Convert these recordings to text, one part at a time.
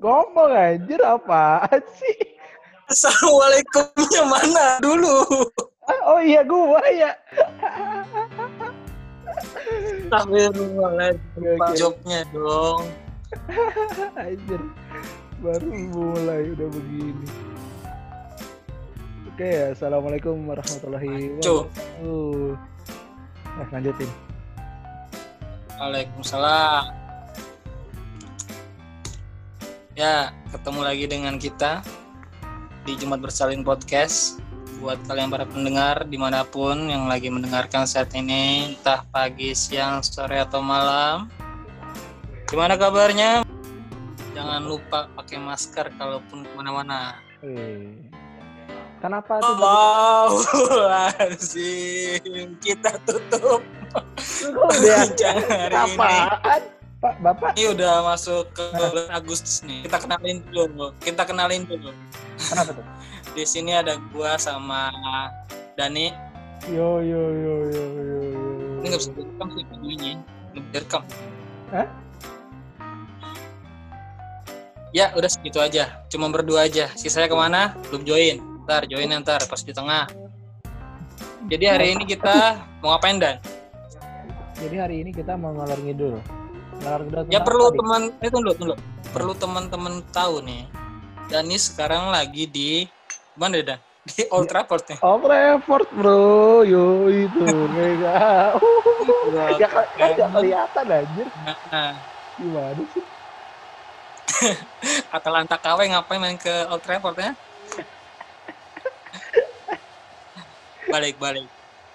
Ngomong anjir apaan sih? Assalamualaikumnya mana dulu? Ah, Oh iya gua ya. Astagfirullahaladzim. Oke. Jobnya dong. Anjir. Baru mulai udah begini. Oke ya, Assalamualaikum warahmatullahi wabarakatuh. Nah, lanjutin. Waalaikumsalam. Ya, ketemu lagi dengan kita di Jumat Bersalin Podcast. Buat kalian para pendengar di mana pun yang lagi mendengarkan saat ini, entah pagi, siang, sore, atau malam. Gimana kabarnya? Jangan lupa pakai masker kalaupun ke mana-mana. Eh. Kenapa tuh? Oh, Astagfirullahaladzim. Kita tutup udah apaan? Pak, Bapak, Ini udah masuk ke bulan Agustus nih. Kita kenalin dulu. Kita kenalin dulu. kenapa tuh? Di sini ada gua sama Dani. Yo yo yo yo yo. yo. Ini nggak bisa direkam sih videonya. Nggak bisa direkam. Hah? Ya udah segitu aja. Cuma berdua aja. Sisanya ke mana? Belum join. Ntar join ntar pas di tengah. Jadi hari ini kita mau ngapain Dan? Jadi hari ini kita mau ngalor ngidul. Ya perlu teman, eh tunggu tunggu. Perlu teman-teman tahu nih. Dani sekarang lagi di mana Dan? Di Old Trafford nih. Oh, Trafford, bro. Yo itu. Mega. ya kan nggak kelihatan anjir. Nah, Gimana sih? Atalanta KW ngapain main ke Old Trafford ya? balik balik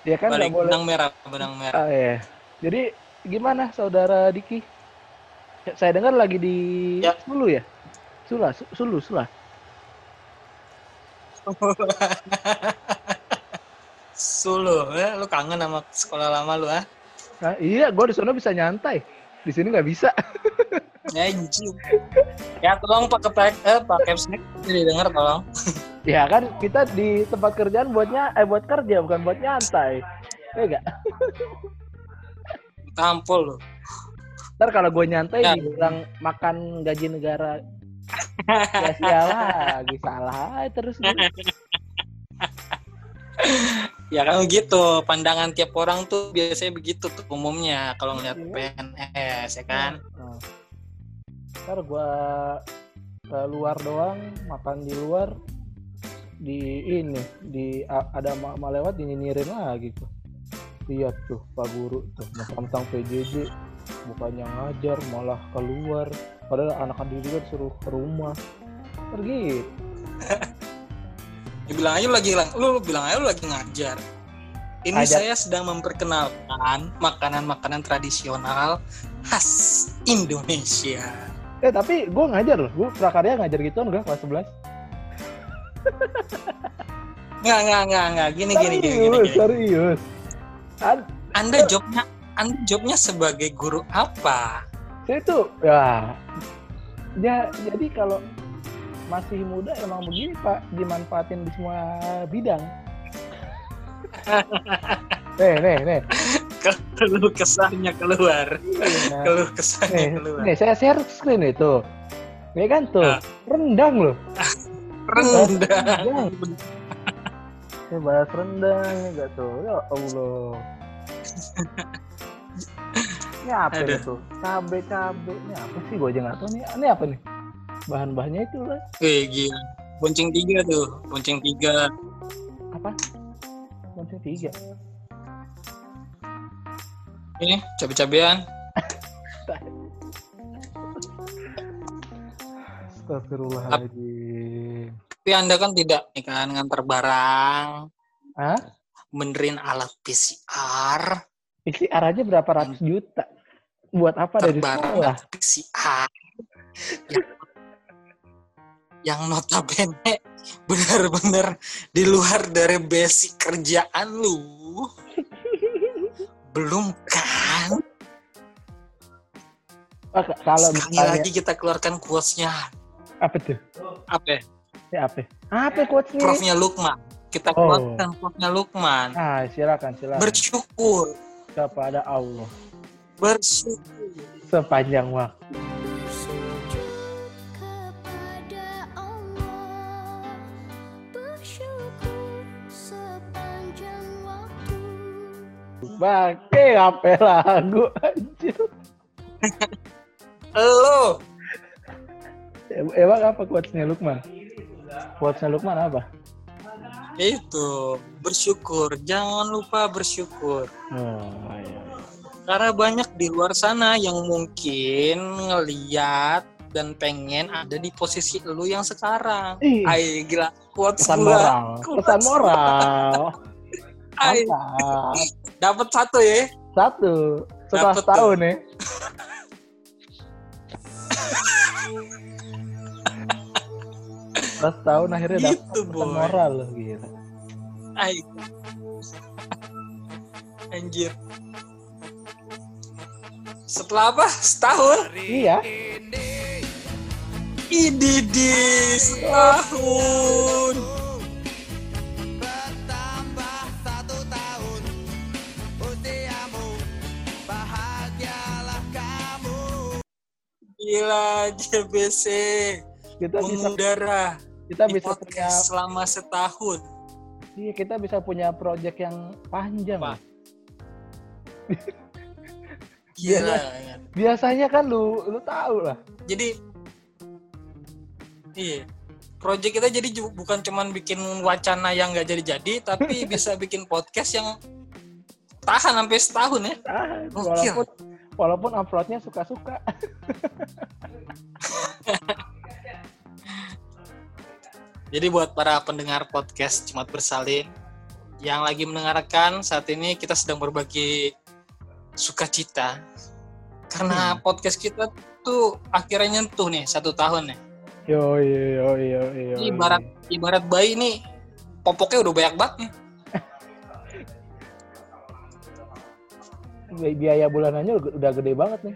Ya kan balik boleh. benang merah benang merah. Ah, ya. Jadi gimana saudara Diki? Ya, Saya dengar lagi di Ya. Sulu ya? Sula, Su- Sulu, Sula. Sulu, ya, lu kangen sama sekolah lama lu ah? Nah, iya, gue di sana bisa nyantai. Di sini nggak bisa. Ya, anjing. ya tolong pakai pack eh pakai snack jadi denger tolong. Ya kan kita di tempat kerjaan buatnya eh buat kerja bukan buat nyantai. Ya enggak? Tampol lu. Ntar kalau gue nyantai Ya. dibilang makan gaji negara ya sialah lagi salah terus gue. Ya kan gitu, pandangan tiap orang tuh biasanya begitu tuh umumnya kalau ngeliat Iya. PNS ya kan. Nah. Ntar gue ke luar doang makan di luar di ini di ada mak lewat dinyinyirin lagi tuh lihat tuh pak guru tuh mentang PJJ bukannya ngajar malah keluar padahal anak anak juga disuruh ke rumah pergi Ya, bilang aja lu lagi lu bilang aja lu lagi ngajar. Ini Ajar. saya sedang memperkenalkan makanan-makanan tradisional khas Indonesia. eh tapi gue ngajar loh gue prakarya ngajar gituan gak kelas 11 Nggak, nggak, nggak, nggak. Gini, gini, gini, gini, serius gini. serius Ad- Anda jobnya, Anda jobnya sebagai guru apa? saya tuh ya ya jadi kalau masih muda emang begini pak dimanfaatin di semua bidang nih nih nih Keluh kesahnya keluar. Iya. Keluh kesahnya nih, keluar. nih saya share screen itu ya kan tuh Ah. rendang loh Rendang. saya bahas rendang enggak tuh ya allah ini apa Aduh. nih tuh cabe cabe ini apa sih gue aja nggak tahu nih ini apa nih bahan bahannya itu lah Wih, gila. Bonceng tiga tuh. Bonceng tiga. apa Bonceng tiga Ini cabe-cabean. Astagfirullahaladzim. Tapi Anda kan tidak nih kan ngantar barang. Hah? Benerin alat PCR. Isi aja berapa ratus juta? Buat apa dari sekolah? PCR yang, yang notabene benar-benar di luar dari basic kerjaan lu belum kan kalau sekali misalnya lagi kita keluarkan quotes-nya apa tuh? apa ya? Apa? Apa quotes-nya? Profnya Lukman kita Oh. keluarkan quotes-nya Lukman Ah, silakan silakan. bersyukur kepada Allah bersyukur sepanjang waktu. Bangke apa lagu anjir. Halo. Emang apa kuatnya Lukman? Kuatnya Lukman apa? Itu bersyukur, jangan lupa bersyukur. Oh, iya. Karena banyak di luar sana yang mungkin ngeliat dan pengen ada di posisi lu yang sekarang. Ih. Ay, gila. Quotes Pesan gua. moral. Quotes. Pesan moral. Ay, dapat satu ya. Satu. Setelah Dapet setahun nih. Setelah setahun akhirnya dapat Gitu, pesan boy. moral loh gila. Ay. Anjir. Setelah apa? Setahun? Iya. Ididi setahun. Bertambah satu tahun Usiamu Bahagialah kamu Gila JBC Kita bisa mengudara kita di bisa punya selama setahun. iya, kita bisa punya project yang panjang. Apa? loh. Gila. Biasanya kan lu lu tahu lah. Jadi iya. Project kita jadi bukan cuman bikin wacana yang nggak jadi-jadi, tapi bisa bikin podcast yang tahan sampai setahun ya. Ah, Gokil. walaupun walaupun uploadnya suka-suka. Jadi buat para pendengar podcast Jumat Bersalin yang lagi mendengarkan saat ini kita sedang berbagi sukacita karena podcast kita tuh akhirnya nyentuh nih satu tahun nih. Yo yo yo yo ibarat ibarat bayi nih popoknya udah banyak banget nih. Bi- biaya bulanannya udah gede banget nih.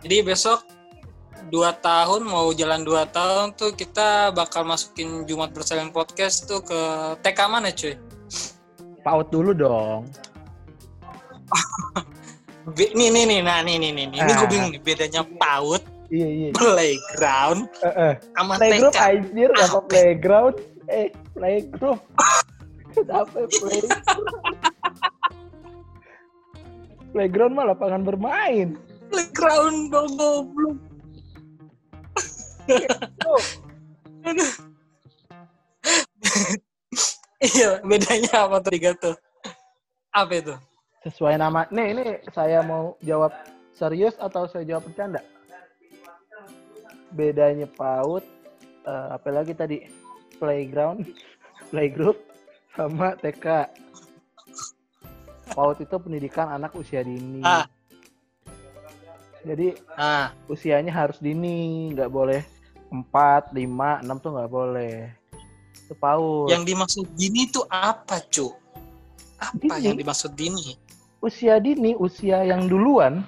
Jadi besok dua tahun mau jalan dua tahun tuh kita bakal masukin Jumat Bersalin podcast tuh ke TK mana cuy? Paut dulu dong. Nih nih nih nah nih nih nih ini gue Ah. bingung nih bedanya PAUD, Iya iya. playground, eh. sama Playgroup TK. anjir apa Apa? playground? Eh, playgroup. Apa play? playground mah lapangan bermain. Playground dong goblok. Iya, bedanya apa tuh tiga tuh? Apa itu? sesuai nama. Nih, ini saya mau jawab serius atau saya jawab bercanda? Bedanya PAUD, eh, apa lagi tadi? Playground, playgroup, sama TK. PAUD itu pendidikan anak usia dini. Ah. Jadi Ah, usianya harus dini, nggak boleh 4, 5, 6 tuh nggak boleh. Itu yang dimaksud dini tuh apa, cu? Apa Dini? yang dimaksud dini? usia dini, usia yang duluan.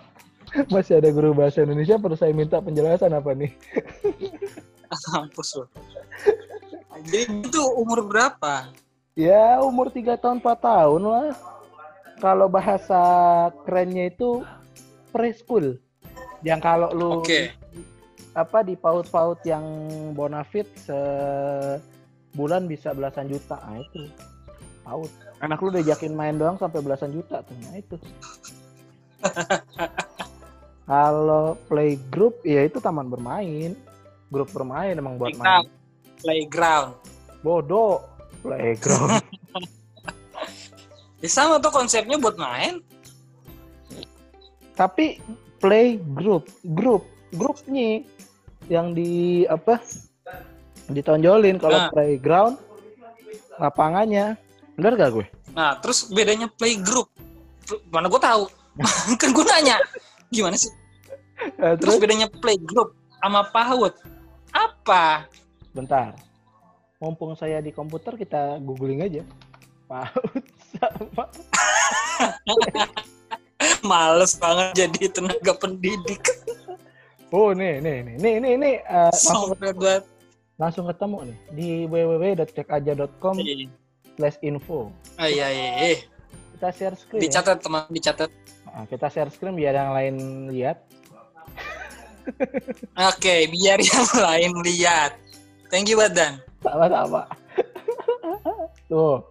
Masih ada guru bahasa Indonesia, perlu saya minta penjelasan apa nih? Kampus loh. Jadi itu umur berapa? Ya, umur 3 tahun, 4 tahun lah. Kalau bahasa kerennya itu preschool. Yang kalau lu Oke. apa di paut-paut yang bonafit sebulan bisa belasan juta. Nah, itu. Paut. Anak lu diajakin main doang sampai belasan juta tuh. Nah, itu. Kalau playgroup ya itu taman bermain. Grup bermain emang buat Kita main. playground. Bodoh. Playground. Ya sama tuh konsepnya buat main. tapi play group grup grupnya yang di apa ditonjolin kalau Nah. playground lapangannya bener gak gue Nah, terus bedanya playgroup. Mana gue tahu? kan gue nanya. Gimana sih? Eh, Terus terus bedanya playgroup sama PAUD. Apa? bentar mumpung saya di komputer kita googling aja PAUD sama Males banget jadi tenaga pendidik. oh nih nih nih nih nih, nih eh, Sampai langsung ketemu nih di www.cekaja.com slash info Ah, iya, iya, iya. kita share screen ya. Dicatat teman, dicatat. Nah, kita share screen biar yang lain lihat Oke, biar yang lain lihat. Thank you, Badan. sama-sama tuh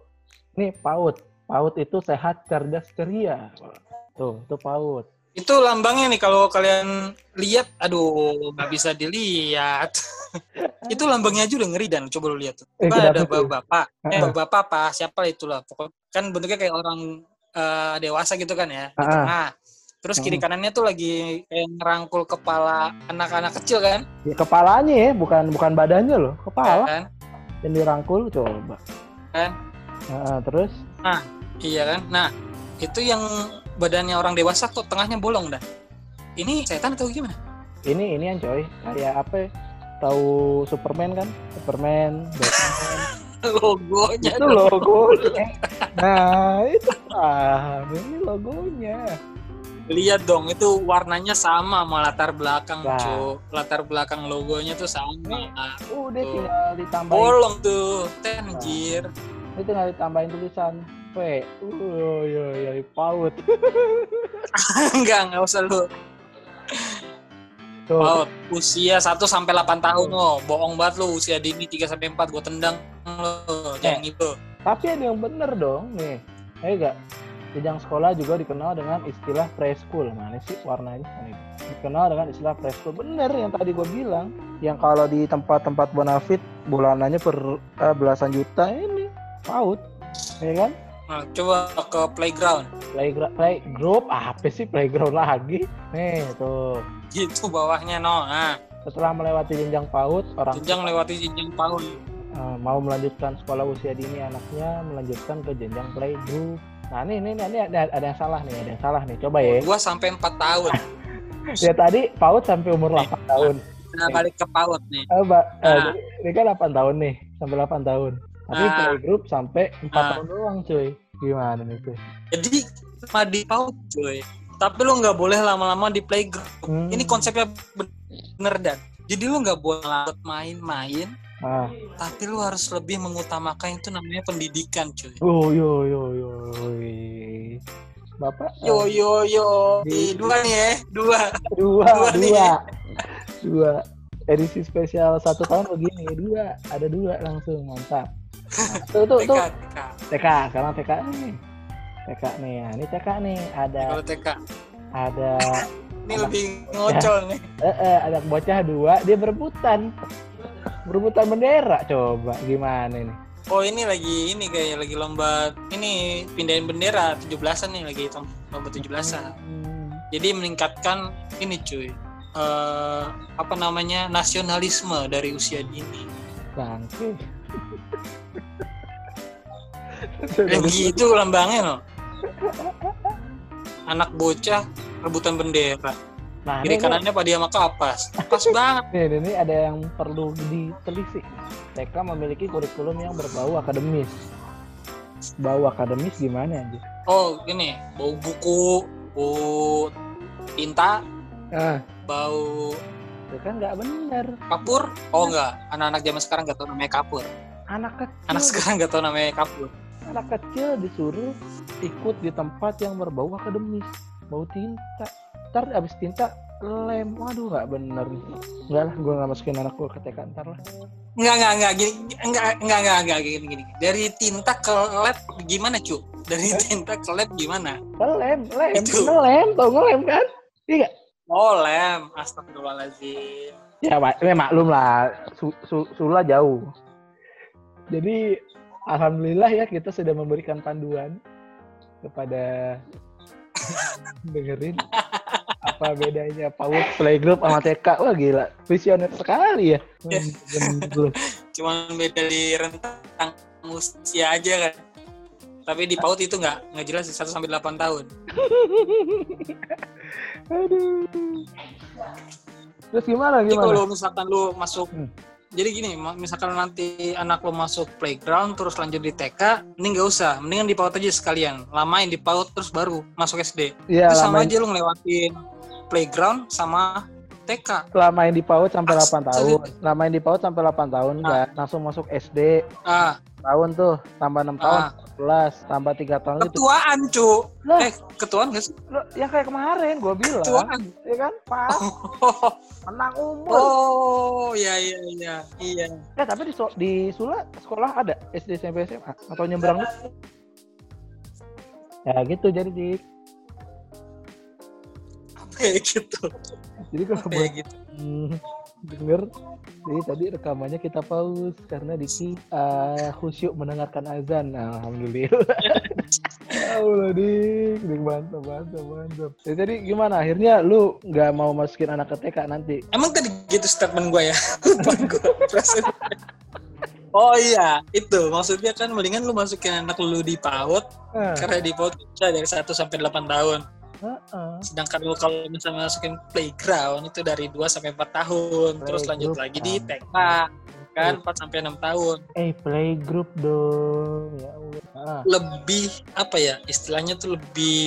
Nih PAUD. PAUD itu sehat, cerdas, ceria. Tuh, itu PAUD. Itu lambangnya nih kalau kalian lihat, aduh nggak bisa dilihat. itu lambangnya aja udah ngeri dan coba lu lihat tuh. Eh, ada bapak-bapak, eh Ah. bapak apa siapa itulah. Pokok kan bentuknya kayak orang eh, dewasa gitu kan ya. Di Ah. tengah. Terus kiri kanannya tuh lagi kayak ngerangkul kepala anak-anak kecil kan? Ya, kepalanya ya, bukan bukan badannya loh. Kepala Kan? yang dirangkul coba. Kan? Nah, terus Iya kan? Nah, itu yang badannya orang dewasa kok tengahnya bolong dah. Ini setan atau gimana? ini ini yang coy kayak apa ya? tahu Superman kan Superman Batman Logonya itu logonya nah itu paham ini logonya Lihat dong, itu warnanya sama sama latar belakang, Nah. cu. Latar belakang logonya tuh sama. udah Tuh. tinggal ditambahin Bolong tuh, ten anjir. ini tinggal ditambahin tulisan P. Oh iya iya paut. Enggak, enggak usah lu. tuh. Oh, usia 1 sampai 8 tahun lo. Bohong banget lu usia dini 3 sampai 4 gua tendang lo. Jangan gitu. tapi ada yang bener dong nih. Eh enggak jenjang sekolah juga dikenal dengan istilah preschool. Mana sih warnanya? Itu. dikenal dengan istilah preschool. Bener yang tadi gue bilang. Yang kalau di tempat-tempat bonafit bulanannya per eh, belasan juta ini. Paut. Ya kan Nah, coba ke playground. playground play group apa sih playground lagi nih tuh Gitu bawahnya no. Nah, setelah melewati jenjang paut orang jenjang lewati jenjang tahun. eh, mau melanjutkan sekolah usia dini anaknya melanjutkan ke jenjang playgroup nah ini ini, ini ada, ada yang salah nih ada yang salah nih coba ya 2 sampai 4 tahun. ya tadi paut sampai umur 8 tahun Nah, balik ke PAUD nih. Eh, Mbak, eh, Nah. ini kan 8 tahun nih sampai 8 tahun tapi Nah. playgroup sampai 4 Nah. tahun doang cuy gimana nih tuh Jadi cuma di PAUD cuy. Tapi lu nggak boleh lama-lama di playground. Hmm. Ini konsepnya bener dan. Jadi lu nggak boleh main-main, ah. tapi lu harus lebih mengutamakan itu namanya pendidikan cuy. oh yo yo yo Bapak eh, Yo yo yo, Di- dua nih ya, dua. dua dua nih. dua dua edisi spesial satu tahun begini dua ada dua langsung mantap tuh tuh TK, tuh TK. TK sekarang TK nih TK nih nah, ini TK nih ada Kalau TK, ada ini lebih ngocol nih. eh, eh, ada bocah dua dia berebutan berebutan bendera coba gimana nih Oh ini lagi ini kayak lagi lomba ini pindahin bendera 17-an nih lagi lomba 17-an. Hmm, Jadi meningkatkan ini cuy. eh apa namanya nasionalisme dari usia dini. bangke Kayak gitu lambangnya loh. Anak bocah rebutan bendera. nah Kiri ini, kanannya pada sama kapas. Pas banget. nih, ini, ini ada yang perlu ditelisik TK memiliki kurikulum yang berbau akademis bau akademis gimana anjir Oh ini bau buku, bau tinta, ah bau itu kan nggak bener kapur. Oh enggak, anak-anak zaman sekarang nggak tahu namanya kapur. Anak kecil Anak sekarang nggak tahu namanya kapur. anak kecil disuruh ikut di tempat yang berbau akademis bau tinta ntar abis tinta lem waduh nggak bener nggak lah gue nggak masukin anak gue ke TK ntar lah Enggak, enggak, enggak, gini, enggak, enggak, enggak, enggak, gini, gini. Dari tinta ke lab gimana, cu? Dari tinta ke lab gimana? ke lem lem Itu. ngelem tau ngelem kan iya nggak? Oh, lem. Astagfirullahaladzim. ya mak maklum lah su, su, Sula jauh jadi alhamdulillah ya kita sudah memberikan panduan kepada dengerin apa bedanya PAUD playgroup sama TK wah gila visioner sekali ya lu. Cuman beda di rentang usia aja kan. Tapi di PAUD itu enggak, enggak jelas 1 sampai 8 tahun. aduh terus gimana Jadi gimana kalau misalkan lu masuk Hmm. Jadi gini, misalkan nanti anak lo masuk playground terus lanjut di TK, ini nggak usah, mendingan di PAUD aja sekalian. Lamain di PAUD terus baru masuk SD. Iya itu sama aja lu ngelewatin playground sama TK. lamain di PAUD sampai 8 Asli. tahun lamain di PAUD sampai 8 tahun Ah. kan langsung masuk SD Ah, tahun tuh tambah 6 tahun ah. 14 tambah 3 tahun itu ketuaan cu. Lah. Eh, ketuaan gak sih? Loh, yang kayak kemarin gue bilang Ketuaan. ya kan pas Oh, menang umur oh, iya iya iya iya. eh tapi di, di Sula sekolah ada SD SMP SMA atau nyebrang dulu? Ya gitu jadi dik. Apa ya gitu? Jadi kalau ya buat gitu? hmm, denger, jadi tadi rekamannya kita pause karena Diki eh, khusyuk mendengarkan azan. Alhamdulillah. Allah dik, dik mantap mantap mantap. Ya, jadi gimana? Akhirnya lu nggak mau masukin anak ke TK nanti? Emang tadi gitu statement gue ya? Lupa gue. perasaan. Oh iya, itu maksudnya kan mendingan lu masukin anak lu di PAUD Ah, karena di PAUD bisa dari 1 sampai 8 tahun. Ah. Sedangkan lu kalau misalnya masukin playground itu dari 2 sampai 4 tahun, terus lanjut lagi di ah. TK kan 4 sampai 6 tahun. Eh playgroup dong, ya Allah. Ah, Lebih apa ya? Istilahnya tuh lebih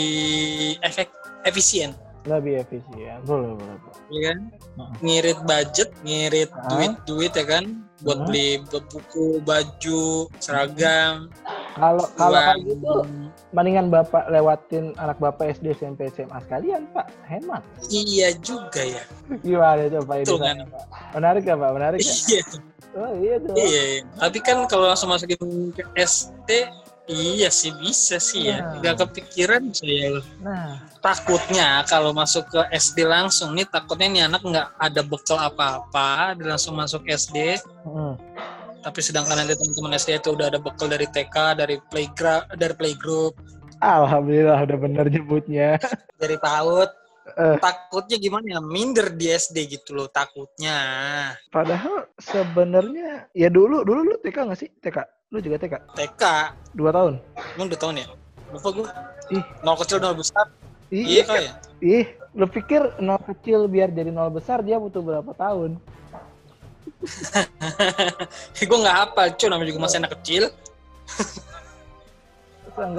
efek efisien, lebih efisien, boleh boleh. boleh. ya kan? Ah. Ngirit budget, ngirit Ah. duit-duit ya kan? Buat beli buat buku, baju, seragam. Kalau kalau kayak gitu, mendingan bapak lewatin anak bapak SD, SMP, SMA sekalian pak, hemat. Iya juga ya. Gimana coba ini? Betul Pak? kan? Menarik gak pak? Menarik gak? Iya. Oh iya dong. Iya, iya. Tapi kan kalau langsung masukin ke SD, iya sih bisa sih ya. Nah. Gak kepikiran saya. Nah, Takutnya kalau masuk ke SD langsung nih, takutnya nih anak nggak ada bekal apa-apa, dia langsung masuk SD. mm, Tapi sedangkan nanti teman-teman SD itu udah ada bekal dari TK, dari playground, dari playgroup, alhamdulillah udah bener nyebutnya. dari PAUD. Eh. Takutnya gimana ya? Minder di SD gitu loh, takutnya. Padahal sebenarnya ya dulu dulu lu TK nggak sih? TK, lu juga TK? TK, Dua tahun? emang udah tahun ya? Lupa gue. Ih. Nol kecil, nol besar. Iya Iya. kali ya? Ih, lu pikir nol kecil biar jadi nol besar dia butuh berapa tahun? gue nggak apa, cuy namanya juga masih anak kecil. Kan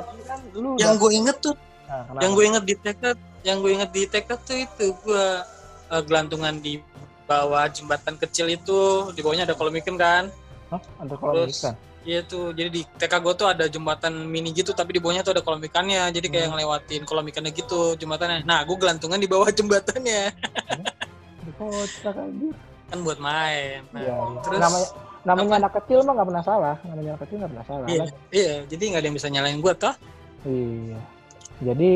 lu Yang gue inget tuh, Nah, kenapa? yang gue inget di TK, yang gue inget di TK tuh itu gue eh, gelantungan di bawah jembatan kecil itu, di bawahnya ada kolam ikan kan? Hah? Ada kolam Terus- ikan? Iya tuh, jadi di TK gue tuh ada jembatan mini gitu, tapi di bawahnya tuh ada kolam ikannya, jadi kayak Hmm. ngelewatin kolam ikannya gitu jembatannya. Nah, gue gelantungan di bawah jembatannya, kocak anjir. kan buat main. Nah, iya. terus namanya namanya apa? anak kecil mah nggak pernah salah. Namanya anak kecil nggak pernah salah. iya, iya, jadi nggak ada yang bisa nyalain gue toh. Iya. Jadi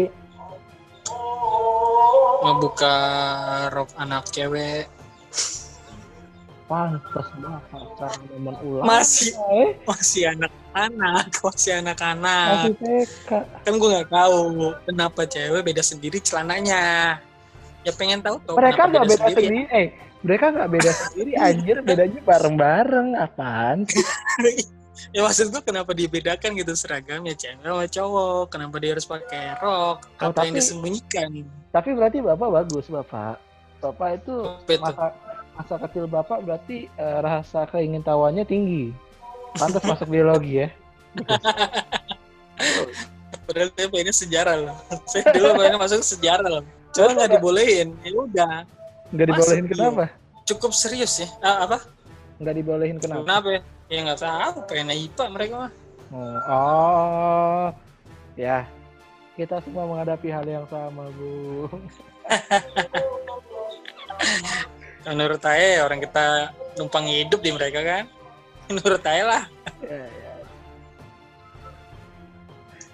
Ngebuka rok anak cewek pantas banget pacaran momen ulang. masih Eh, masih anak-anak, masih masih anak-anak. TK. Kan gue nggak tahu kenapa cewek beda sendiri celananya. Ya pengen tahu tuh Mereka nggak beda sendiri. sendiri. Eh, mereka nggak beda sendiri. Anjir, bedanya bareng-bareng. Apaan? sih? ya maksud gue kenapa dibedakan gitu seragamnya cewek sama cowok? Kenapa dia harus pakai rok? Oh, Apa yang tapi- disembunyikan? Tapi berarti bapak bagus, bapak. Bapak itu itu? masa masa kecil bapak berarti eh, rasa keingintahuannya tinggi. Pantas masuk biologi ya. Padahal saya pengennya sejarah loh. Saya dulu pengen masuk sejarah loh. Cuma nggak dibolehin. Ya udah. Nggak dibolehin Masuk, kenapa? Cukup serius ya. Ah, apa? Nggak dibolehin kenapa? Kenapa ya? Ya nggak tahu. Pengen IPA mereka mah. Oh, oh, ya. Kita semua menghadapi hal yang sama, Bu. Menurut saya orang kita numpang hidup di mereka kan. Menurut saya lah. Ya, ya.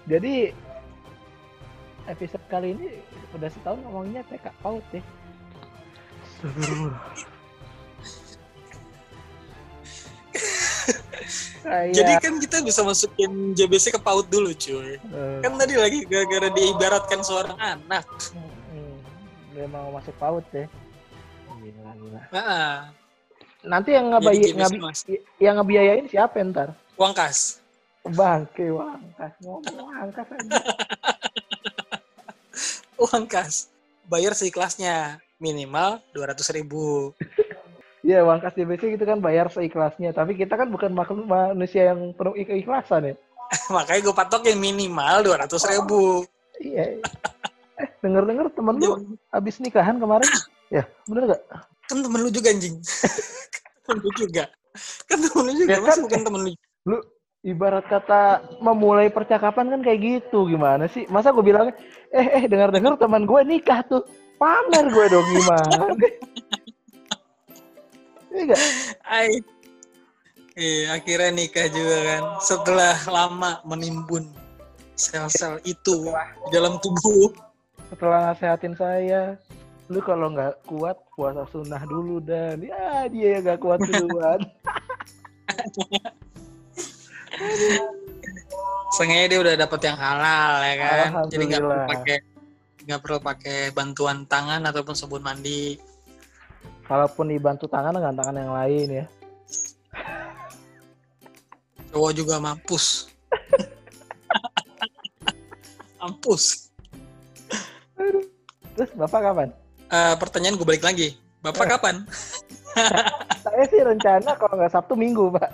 Jadi episode kali ini udah setahun ngomongnya TK PAUD ya. Saya, Jadi kan kita bisa masukin JBC ke PAUD dulu cuy. Kan tadi lagi gara-gara diibaratkan seorang anak. hmm, dia mau masuk PAUD ya. Gila, gila. Nah, Nanti yang ngebayi, ngabi- mas. yang ngebiayain siapa ntar? uang kas. Bangke wangkas ngomong wangkas aja. Uang kas. Bayar seikhlasnya. Minimal 200 ribu. Iya wangkas DBC gitu kan bayar seikhlasnya. Tapi kita kan bukan makhluk manusia yang penuh keikhlasan ya. Makanya gue patokin minimal 200 ribu. Iya. Eh denger-denger temen lu habis nikahan kemarin. Ya bener gak? Kan temen lu juga anjing. temen lu juga. Kan temen lu juga. Ya kan? Bukan temen lu. Lu ibarat kata memulai percakapan kan kayak gitu gimana sih? Masa gue bilang eh eh dengar-dengar teman gue nikah tuh pamer gue dong gimana? Iya gak? Ay. Eh, akhirnya nikah juga kan. Setelah lama menimbun. sel-sel itu di dalam tubuh. Setelah nasehatin saya, lu kalau nggak kuat puasa sunnah dulu dan ya dia yang nggak kuat duluan. Sengaja dia udah dapet yang halal ya kan. Jadi nggak perlu pakai nggak perlu pakai bantuan tangan ataupun sabun mandi. Kalaupun dibantu tangan dengan tangan yang lain ya. Cowok juga mampus. mampus. Terus bapak kapan? Eh, pertanyaan gue balik lagi. Bapak kapan? Saya sih rencana kalau nggak Sabtu Minggu pak.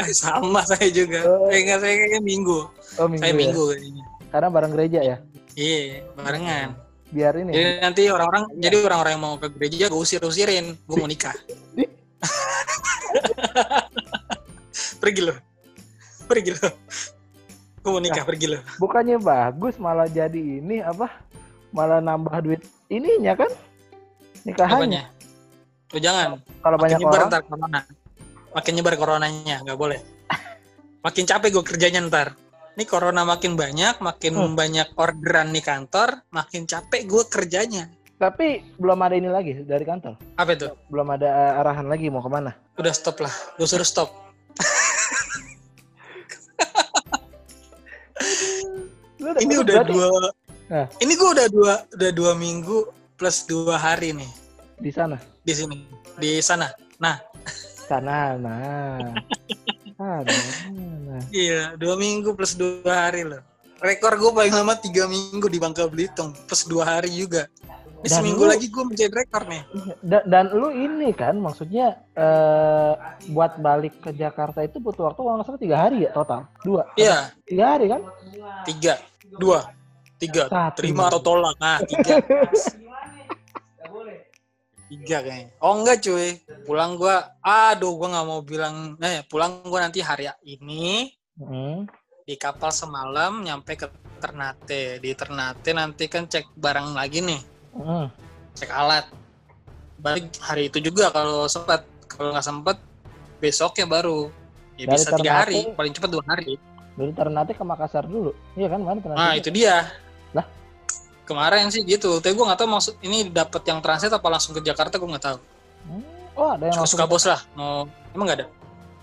Eh, sama saya juga. Oh. Eh, enggak, saya kayaknya minggu. Oh Minggu. saya ya? minggu kayaknya. Karena bareng gereja ya. Iya, barengan. Biar ini. Jadi nanti orang-orang, jadi orang-orang yang mau ke gereja gue usir-usirin, gue mau nikah. pergi lo, pergi lo. Gue mau nikah, pergi lo. Bukannya bagus malah jadi ini apa? Malah nambah duit ininya kan? Nikahannya. Lo jangan, Kalau banyak nyebar orang. ntar corona. Makin nyebar coronanya, nggak boleh. Makin capek gue kerjanya ntar. Ini corona makin banyak, makin Hmm. banyak orderan di kantor, makin capek gue kerjanya. Tapi belum ada ini lagi dari kantor. Apa itu? Belum ada eh, arahan lagi mau ke mana. Udah stop lah, gue suruh stop. Ini udah dua, Nah. ini gue udah dua, udah dua minggu plus dua hari nih di sana. di sini, di sana. Nah, Sana. Nah. Ada. Nah. iya dua minggu plus dua hari loh. Rekor gue paling lama tiga minggu di Bangka Belitung plus dua hari juga. Ini Dan seminggu lu- lagi gue menjadi rekor nih. Da- dan lu ini kan maksudnya eh buat balik ke Jakarta itu butuh waktu kalau nggak salah tiga hari ya total dua Iya, tiga hari kan tiga, dua, tiga. Satu. Terima atau tolak? Nah, tiga. tiga kayaknya. Oh enggak cuy, pulang gue, aduh gue nggak mau bilang, eh pulang gue nanti hari ini Hmm. di kapal semalam nyampe ke Ternate. Di Ternate nanti kan cek barang lagi nih, Hmm. cek alat. Balik hari itu juga kalau sempat. Kalau nggak sempet, besoknya baru. Ya Dari bisa tiga hari, paling cepat dua hari. dari Ternate ke Makassar dulu iya kan mana Ternate Nah itu dia. Lah? Kemarin sih gitu. Tapi gue nggak tahu maksud ini dapat yang transit apa langsung ke Jakarta gue nggak tahu. Hmm. oh ada yang Suka bos lah. Mau emang nggak ada?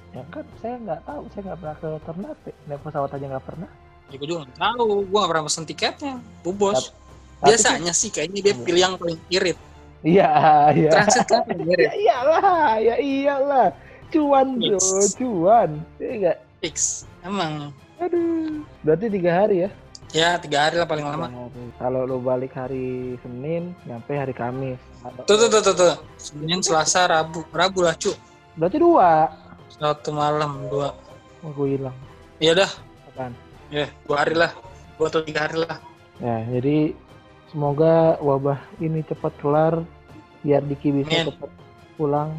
ya kan saya nggak tahu saya nggak pernah ke Ternate naik pesawat aja nggak pernah Ya gue juga nggak tahu. Gue nggak pernah pesen tiketnya. Bu bos. Tapi- Tapi Biasanya sih kayaknya dia pilih yang paling irit. sih- iya iya Transit kan irit. ya iyalah ya iyalah cuan bro cuan iya nggak Fix. Emang. aduh berarti tiga hari ya Ya tiga hari lah paling lama. Kalau lu balik hari Senin, nyampe hari Kamis. Tuh tuh tuh tuh. tuh. Senin, Selasa, Rabu. Rabu lah cu. Berarti dua. Satu malam dua. Oh, gue hilang. Iya dah. Apaan? Ya dua hari lah. Dua atau tiga hari lah. Ya, jadi semoga wabah ini cepat kelar, biar Diki bisa Amin. cepat pulang,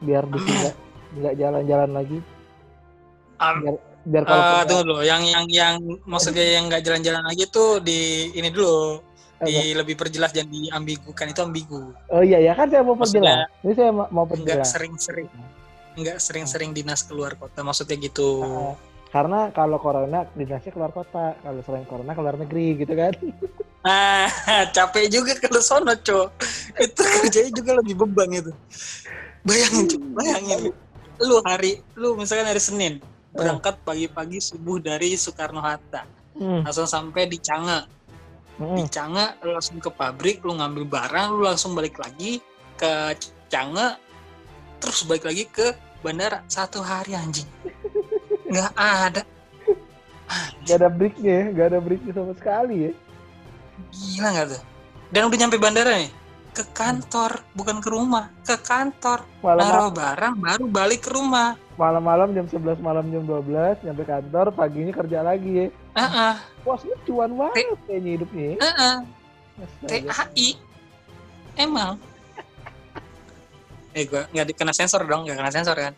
biar Diki nggak jalan-jalan lagi. Biar, biar kalau punya- tunggu dulu, yang yang yang maksudnya yang nggak jalan-jalan lagi tuh di ini dulu, di lebih perjelas jangan diambigukan itu ambigu. Oh iya ya kan saya mau Maksudnya- perjelas. Ini saya mau mau Nggak perjelas. sering-sering, nggak sering-sering dinas keluar kota, maksudnya gitu. Ah, karena kalau corona dinasnya keluar kota, kalau selain corona keluar negeri gitu kan. Nah, capek juga kalau sono, Cok. Itu kerjanya juga lebih beban itu. Bayangin, Cok, bayangin. Lu hari, lu misalkan hari Senin, berangkat pagi-pagi subuh dari Soekarno Hatta, Hmm. langsung sampai di Canga. hmm. Di Canga, lu langsung ke pabrik, lu ngambil barang, lu langsung balik lagi ke Canga, terus balik lagi ke bandara. Satu hari anjing. Nggak ada. Gak ada breaknya, ya, gak ada breaknya sama sekali ya. Gila nggak tuh? Dan udah nyampe bandara nih. Ke kantor, bukan ke rumah. Ke kantor. Malam Naruh barang, baru balik ke rumah. malam-malam jam 11 malam jam 12 nyampe kantor paginya kerja lagi ya. Heeh, Bos lu cuan banget kayaknya hidupnya. ya. heeh. Astaga. TAI. Emang. Eh, gua nggak dikena sensor dong, nggak kena sensor kan?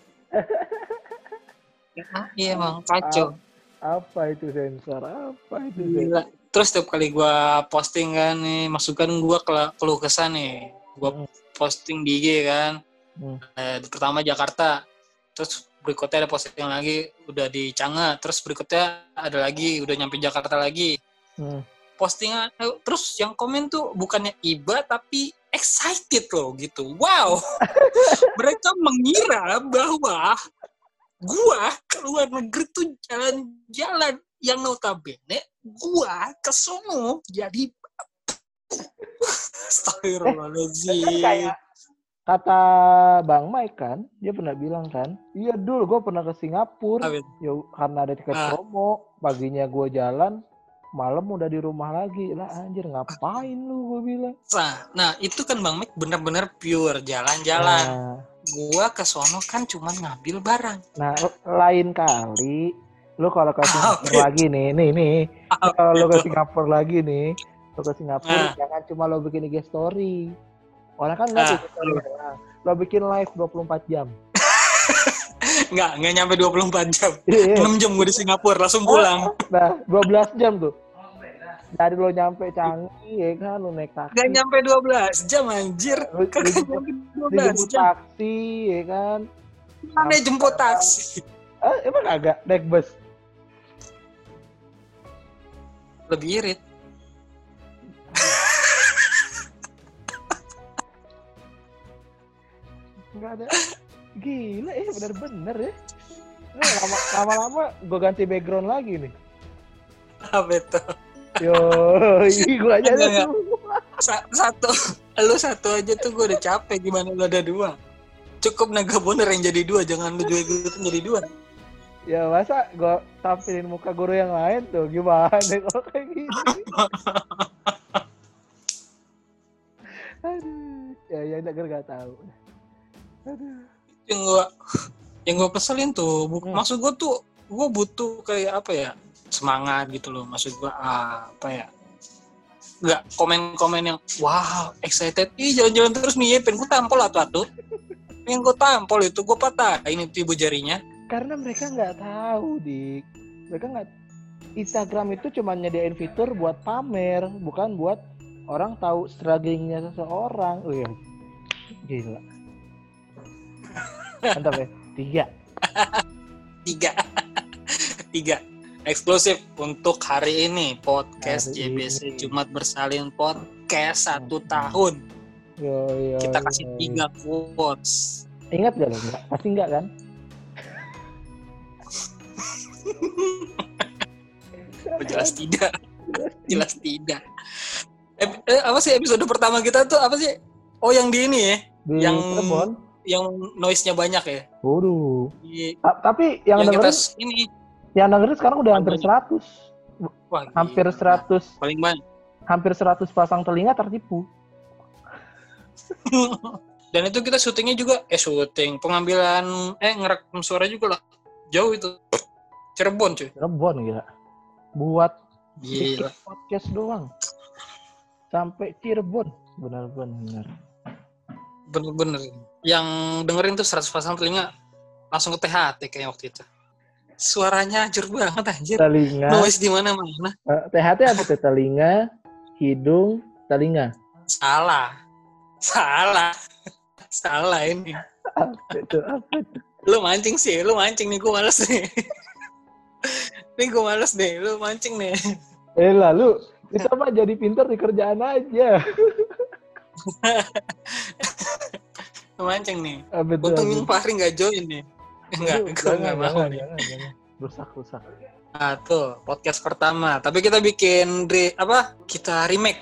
Iya emang kacau. Apa itu sensor? Apa itu sensor? Terus setiap kali gua posting kan nih, masukan gua ke keluh kesah nih. Gua Hmm. posting di IG kan. Hmm. Eh, pertama Jakarta. Terus berikutnya ada posting lagi udah di Canga terus berikutnya ada lagi udah nyampe Jakarta lagi Hmm. postingan terus yang komen tuh bukannya iba tapi excited loh gitu wow mereka mengira bahwa gua ke luar negeri tuh jalan-jalan yang notabene gua ke sono jadi Astagfirullahaladzim. kayak kata Bang Mike kan, dia pernah bilang kan, iya dulu gue pernah ke Singapura, Amin. ya karena ada tiket Ah. promo, paginya gue jalan, malam udah di rumah lagi, lah anjir ngapain lu gue bilang. Nah, nah, itu kan Bang Mik bener-bener pure jalan-jalan. Nah, Gua ke sono kan cuma ngambil barang. nah lain kali, lu kalau ke Ah, Singapura lagi nih, nih nih, Ah, kalau lu ke. Singapura lagi nih, lu ke Singapura Ah. jangan cuma lo bikin IG story. Orang kan nggak Ah, bikin story doang. Lo bikin live 24 jam. Nggak, nggak nyampe 24 jam. Iya. 6 jam gue di Singapura, langsung pulang. Nah, 12 jam tuh. Dari lo nyampe Canggih, ya kan, lo naik taksi. Nggak nyampe 12 jam, anjir. Lu- Kagak lu- nyampe 12 Dijemput jam. taksi, ya kan. Mana jemput taksi? Ah, emang agak naik bus. Lebih irit. Enggak ada. Gila ya, bener-bener ya. Lama-lama gue ganti background lagi nih. Apa itu? Yo, gue aja ada satu. Lu satu aja tuh gue udah capek. Gimana lu ada dua? Cukup naga boner yang jadi dua. Jangan lu juga jadi dua. Ya masa gue tampilin muka guru yang lain tuh gimana kalau kayak gini? Aduh, ya ya negara gak tahu. Aduh. yang gua yang gua keselin tuh bu- Hmm. maksud gua tuh gua butuh kayak apa ya semangat gitu loh maksud gua ah, apa ya nggak komen-komen yang wow excited ih jalan-jalan terus nih pengen gua tampol atau atuh pengen gua tampol itu gua patah ini ibu jarinya Karena mereka nggak tahu, Dik. Mereka nggak Instagram itu cuma nyediain fitur buat pamer, bukan buat orang tahu strugglingnya seseorang. Oh iya, gila. Mantap ya. Tiga. tiga tiga eksklusif untuk hari ini podcast Hari JBC ini. Jumat bersalin podcast satu tahun Yo, yo, kita kasih yo. tiga quotes Ingat gak lo? Pasti enggak kan? Oh, jelas tidak jelas tidak Ep- eh, apa sih episode pertama kita tuh apa sih oh yang di ini ya Di Yang- Cirebon. yang noise nya banyak ya Waduh. Tapi yang, yang kita dengerin, s- ini yang dengerin sekarang udah hampir Banyak. 100. wah, Hampir gila. 100. paling banyak Hampir 100 pasang telinga tertipu. dan itu kita syutingnya juga eh syuting pengambilan eh ngerekam suara juga lah jauh itu Cirebon cuy Cirebon gila. Buat gila podcast doang. Sampai Cirebon. Benar-benar. bener-bener yang dengerin tuh 100 pasang telinga langsung ke THT kayak waktu itu suaranya hancur banget anjir Telinga. noise di mana-mana Eh, THT apa tuh? Telinga, hidung, telinga. salah salah salah ini Apa itu? Apa itu? lu mancing sih lu mancing nih gue males nih nih gue males deh lu mancing nih Eh lalu kita mah jadi pinter di kerjaan aja. mancing nih Apa itu? untung yang? Fahri nggak join nih enggak gue nggak mau jangan, nih jangan, jangan. Rusak, rusak. nah tuh podcast pertama tapi kita bikin re, apa kita remake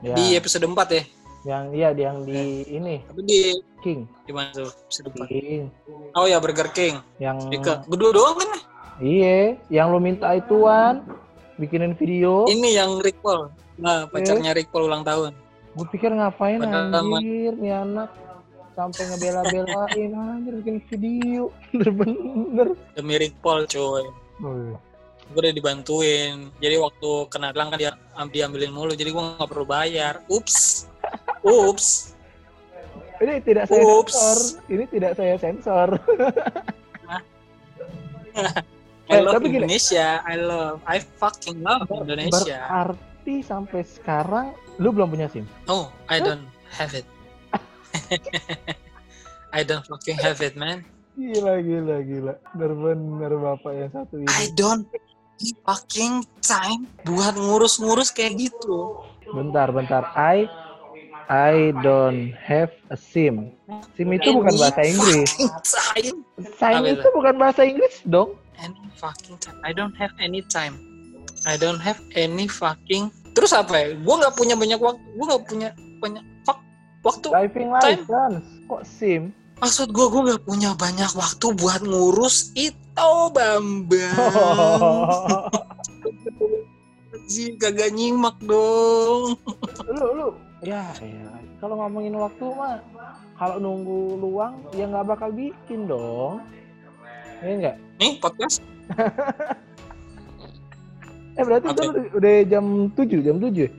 Ya, di episode 4 ya yang iya yang di ini tapi di King. di mana tuh episode 4 King. oh ya Burger King Yang berdua doang kan Iya, yang lu minta ituan bikinin video. ini yang Rickpol nah pacarnya Rickpol ulang tahun Gue pikir ngapain Padahal anjir nih anak sampai ngebela-belain anjir bikin video. Bener-bener. demi Rickpol cuy Oh, gue udah dibantuin jadi waktu kena gelang kan dia diambilin mulu jadi gue nggak perlu bayar ups ups Ini tidak saya Ups. sensor. Ini tidak saya sensor. I Eh, love tapi gini. Indonesia I love I fucking love Indonesia Berarti sampai sekarang lu belum punya SIM. oh I don't have it I don't fucking have it man Gila, gila, gila. Bener-bener bapak yang satu ini. I don't fucking time buat ngurus-ngurus kayak gitu. Bentar, bentar. I I don't have a SIM. SIM itu bukan bahasa Inggris. SIM itu bukan bahasa Inggris dong. Any fucking time. I don't have any time. I don't have any fucking. Terus apa ya? Gue nggak punya banyak waktu. Gue nggak punya banyak fuck waktu. Driving Time. license. Kok SIM? Maksud gue, gue nggak punya banyak waktu buat ngurus itu, Bambang. Ji, kagak nyimak dong. lu lu ya, ya. kalau ngomongin waktu mah kalau nunggu luang ya nggak bakal bikin dong. Ya enggak? Nih podcast. Eh berarti Apa kan udah, jam 7, jam 7.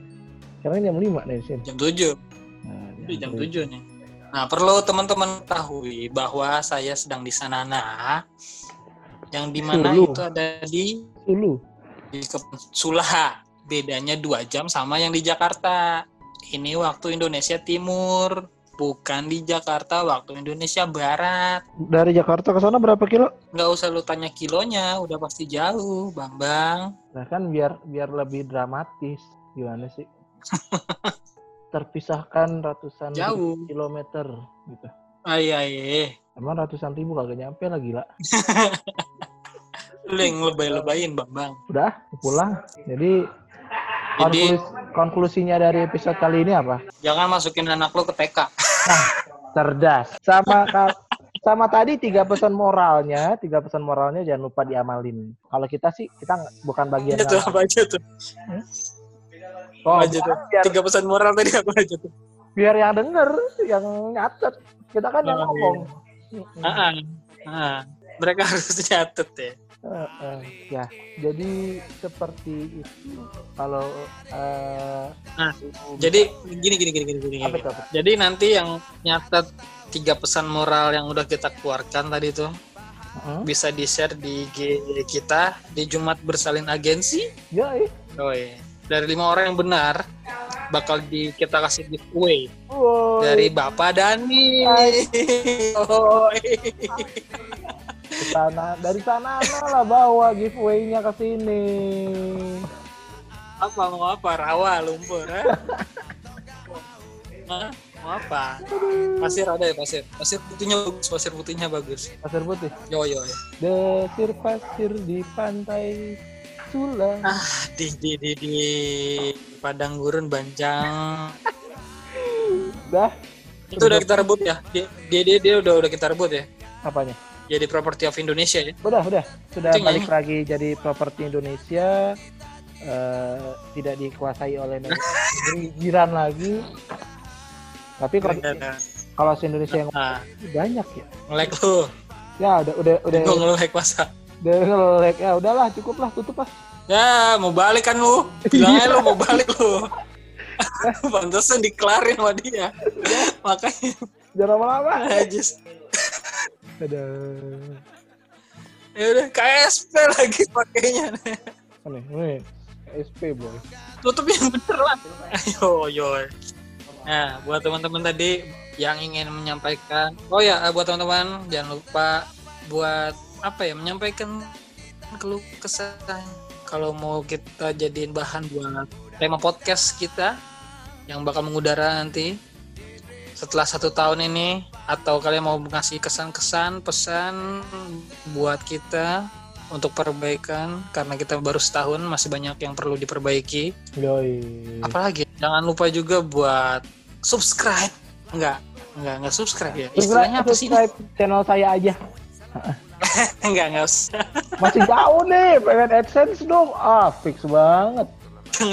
Sekarang jam 5 nih di sini. Jam 7. Nah, Ini jam 7 nih. Nah, perlu teman-teman ketahui bahwa saya sedang di Sanana yang di mana Sulu. itu ada di Dulu. di Sulaha. Bedanya dua jam sama yang di Jakarta. Ini waktu Indonesia Timur, bukan di Jakarta waktu Indonesia Barat. Dari Jakarta ke sana berapa kilo? Nggak usah lu tanya kilonya, udah pasti jauh, Bang Bang. Nah kan biar biar lebih dramatis. Gimana sih? Terpisahkan ratusan Jauh. kilometer gitu. Ay, ay, ay. Emang ratusan ribu kagak nyampe lah gila. Lu yang lebay-lebayin, Bang Bang. Udah, pulang. Jadi Jadi, konklus- konklusinya dari episode kali ini apa? jangan masukin anak lu ke TK. Cerdas. Sama sama tadi tiga pesan moralnya, tiga pesan moralnya jangan lupa diamalin. Kalau kita sih kita bukan bagian Itu apa aja tuh? Oh, Apa aja tuh? biar, Tiga pesan moral tadi apa aja tuh? biar yang denger, yang nyatet. Kita kan yang Oh, iya. ngomong. Ah, ah. Mereka harus nyatet ya. Heeh, ya, jadi seperti itu. Kalau eh, Nah, Jadi gini gini gini gini gini. apa gini. itu? apa? Jadi nanti yang nyatet tiga pesan moral yang udah kita keluarkan tadi tuh Heeh. bisa di share di IG kita di Jumat Bersalin Agensi. Ya. Oh iya. Dari lima orang yang benar bakal di kita kasih giveaway dari Bapak Dani. Oh, Ke sana dari sana lah bawa giveaway-nya ke sini. apa mau apa? Rawa, lumpur? Hah? Mau apa? Pasir ada ya pasir. Pasir putihnya bagus, pasir putihnya bagus. Pasir putih. Yo yo yo. Desir pasir di pantai Sula. Ah, di di di di padang gurun Banjang. Dah, Itu udah kita rebut ya. Dia dia dia, dia udah udah kita rebut ya. apanya? Jadi property of Indonesia ya. Udah, udah. Sudah balik nyanyi. lagi jadi properti Indonesia. eh, tidak dikuasai oleh jiran lagi. Tapi kalau kalau se Indonesia yang Nah, banyak ya. ngelek lu. Ya udah udah udah Gue ngelek masa. udah ngelek ya udahlah cukup lah tutup lah. Ya, mau balik kan lu. Bilang aja lu mau balik lu. Pantesan dikelarin sama dia. Makanya Jangan lama-lama. aja. Ada Ya udah KSP lagi pakainya. aneh, nih SP boy. tutup yang bener lah. Ayo, yo. Nah, buat teman-teman tadi yang ingin menyampaikan, oh ya, buat teman-teman jangan lupa buat apa ya, menyampaikan keluh kesah. Kalau mau kita jadiin bahan buat tema podcast kita yang bakal mengudara nanti setelah satu tahun ini atau kalian mau ngasih kesan-kesan pesan buat kita untuk perbaikan karena kita baru setahun masih banyak yang perlu diperbaiki Yoi. apalagi jangan lupa juga buat subscribe enggak enggak enggak subscribe ya Subscribe, istilahnya apa sih subscribe channel saya aja. enggak enggak usah Masih jauh nih, pengen AdSense dong. Ah, fix banget.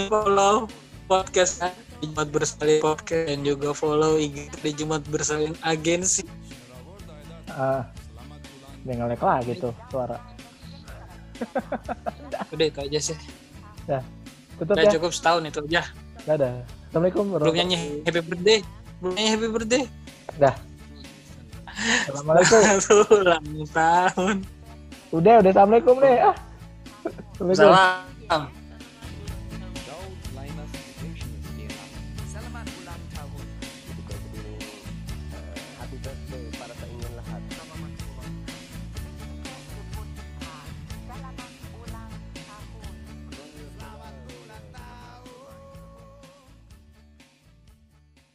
follow podcast di Jumat Bersalin Podcast dan juga follow IG di Jumat Bersalin Agensi Ah, udah ngelek lagi tuh suara. udah itu aja sih Tutup udah ya. cukup setahun itu aja Dadah. Assalamualaikum belum nyanyi happy birthday belum nyanyi happy birthday Assalamualaikum. ulang tahun Udah, udah assalamualaikum deh. Ah. Assalamualaikum. salam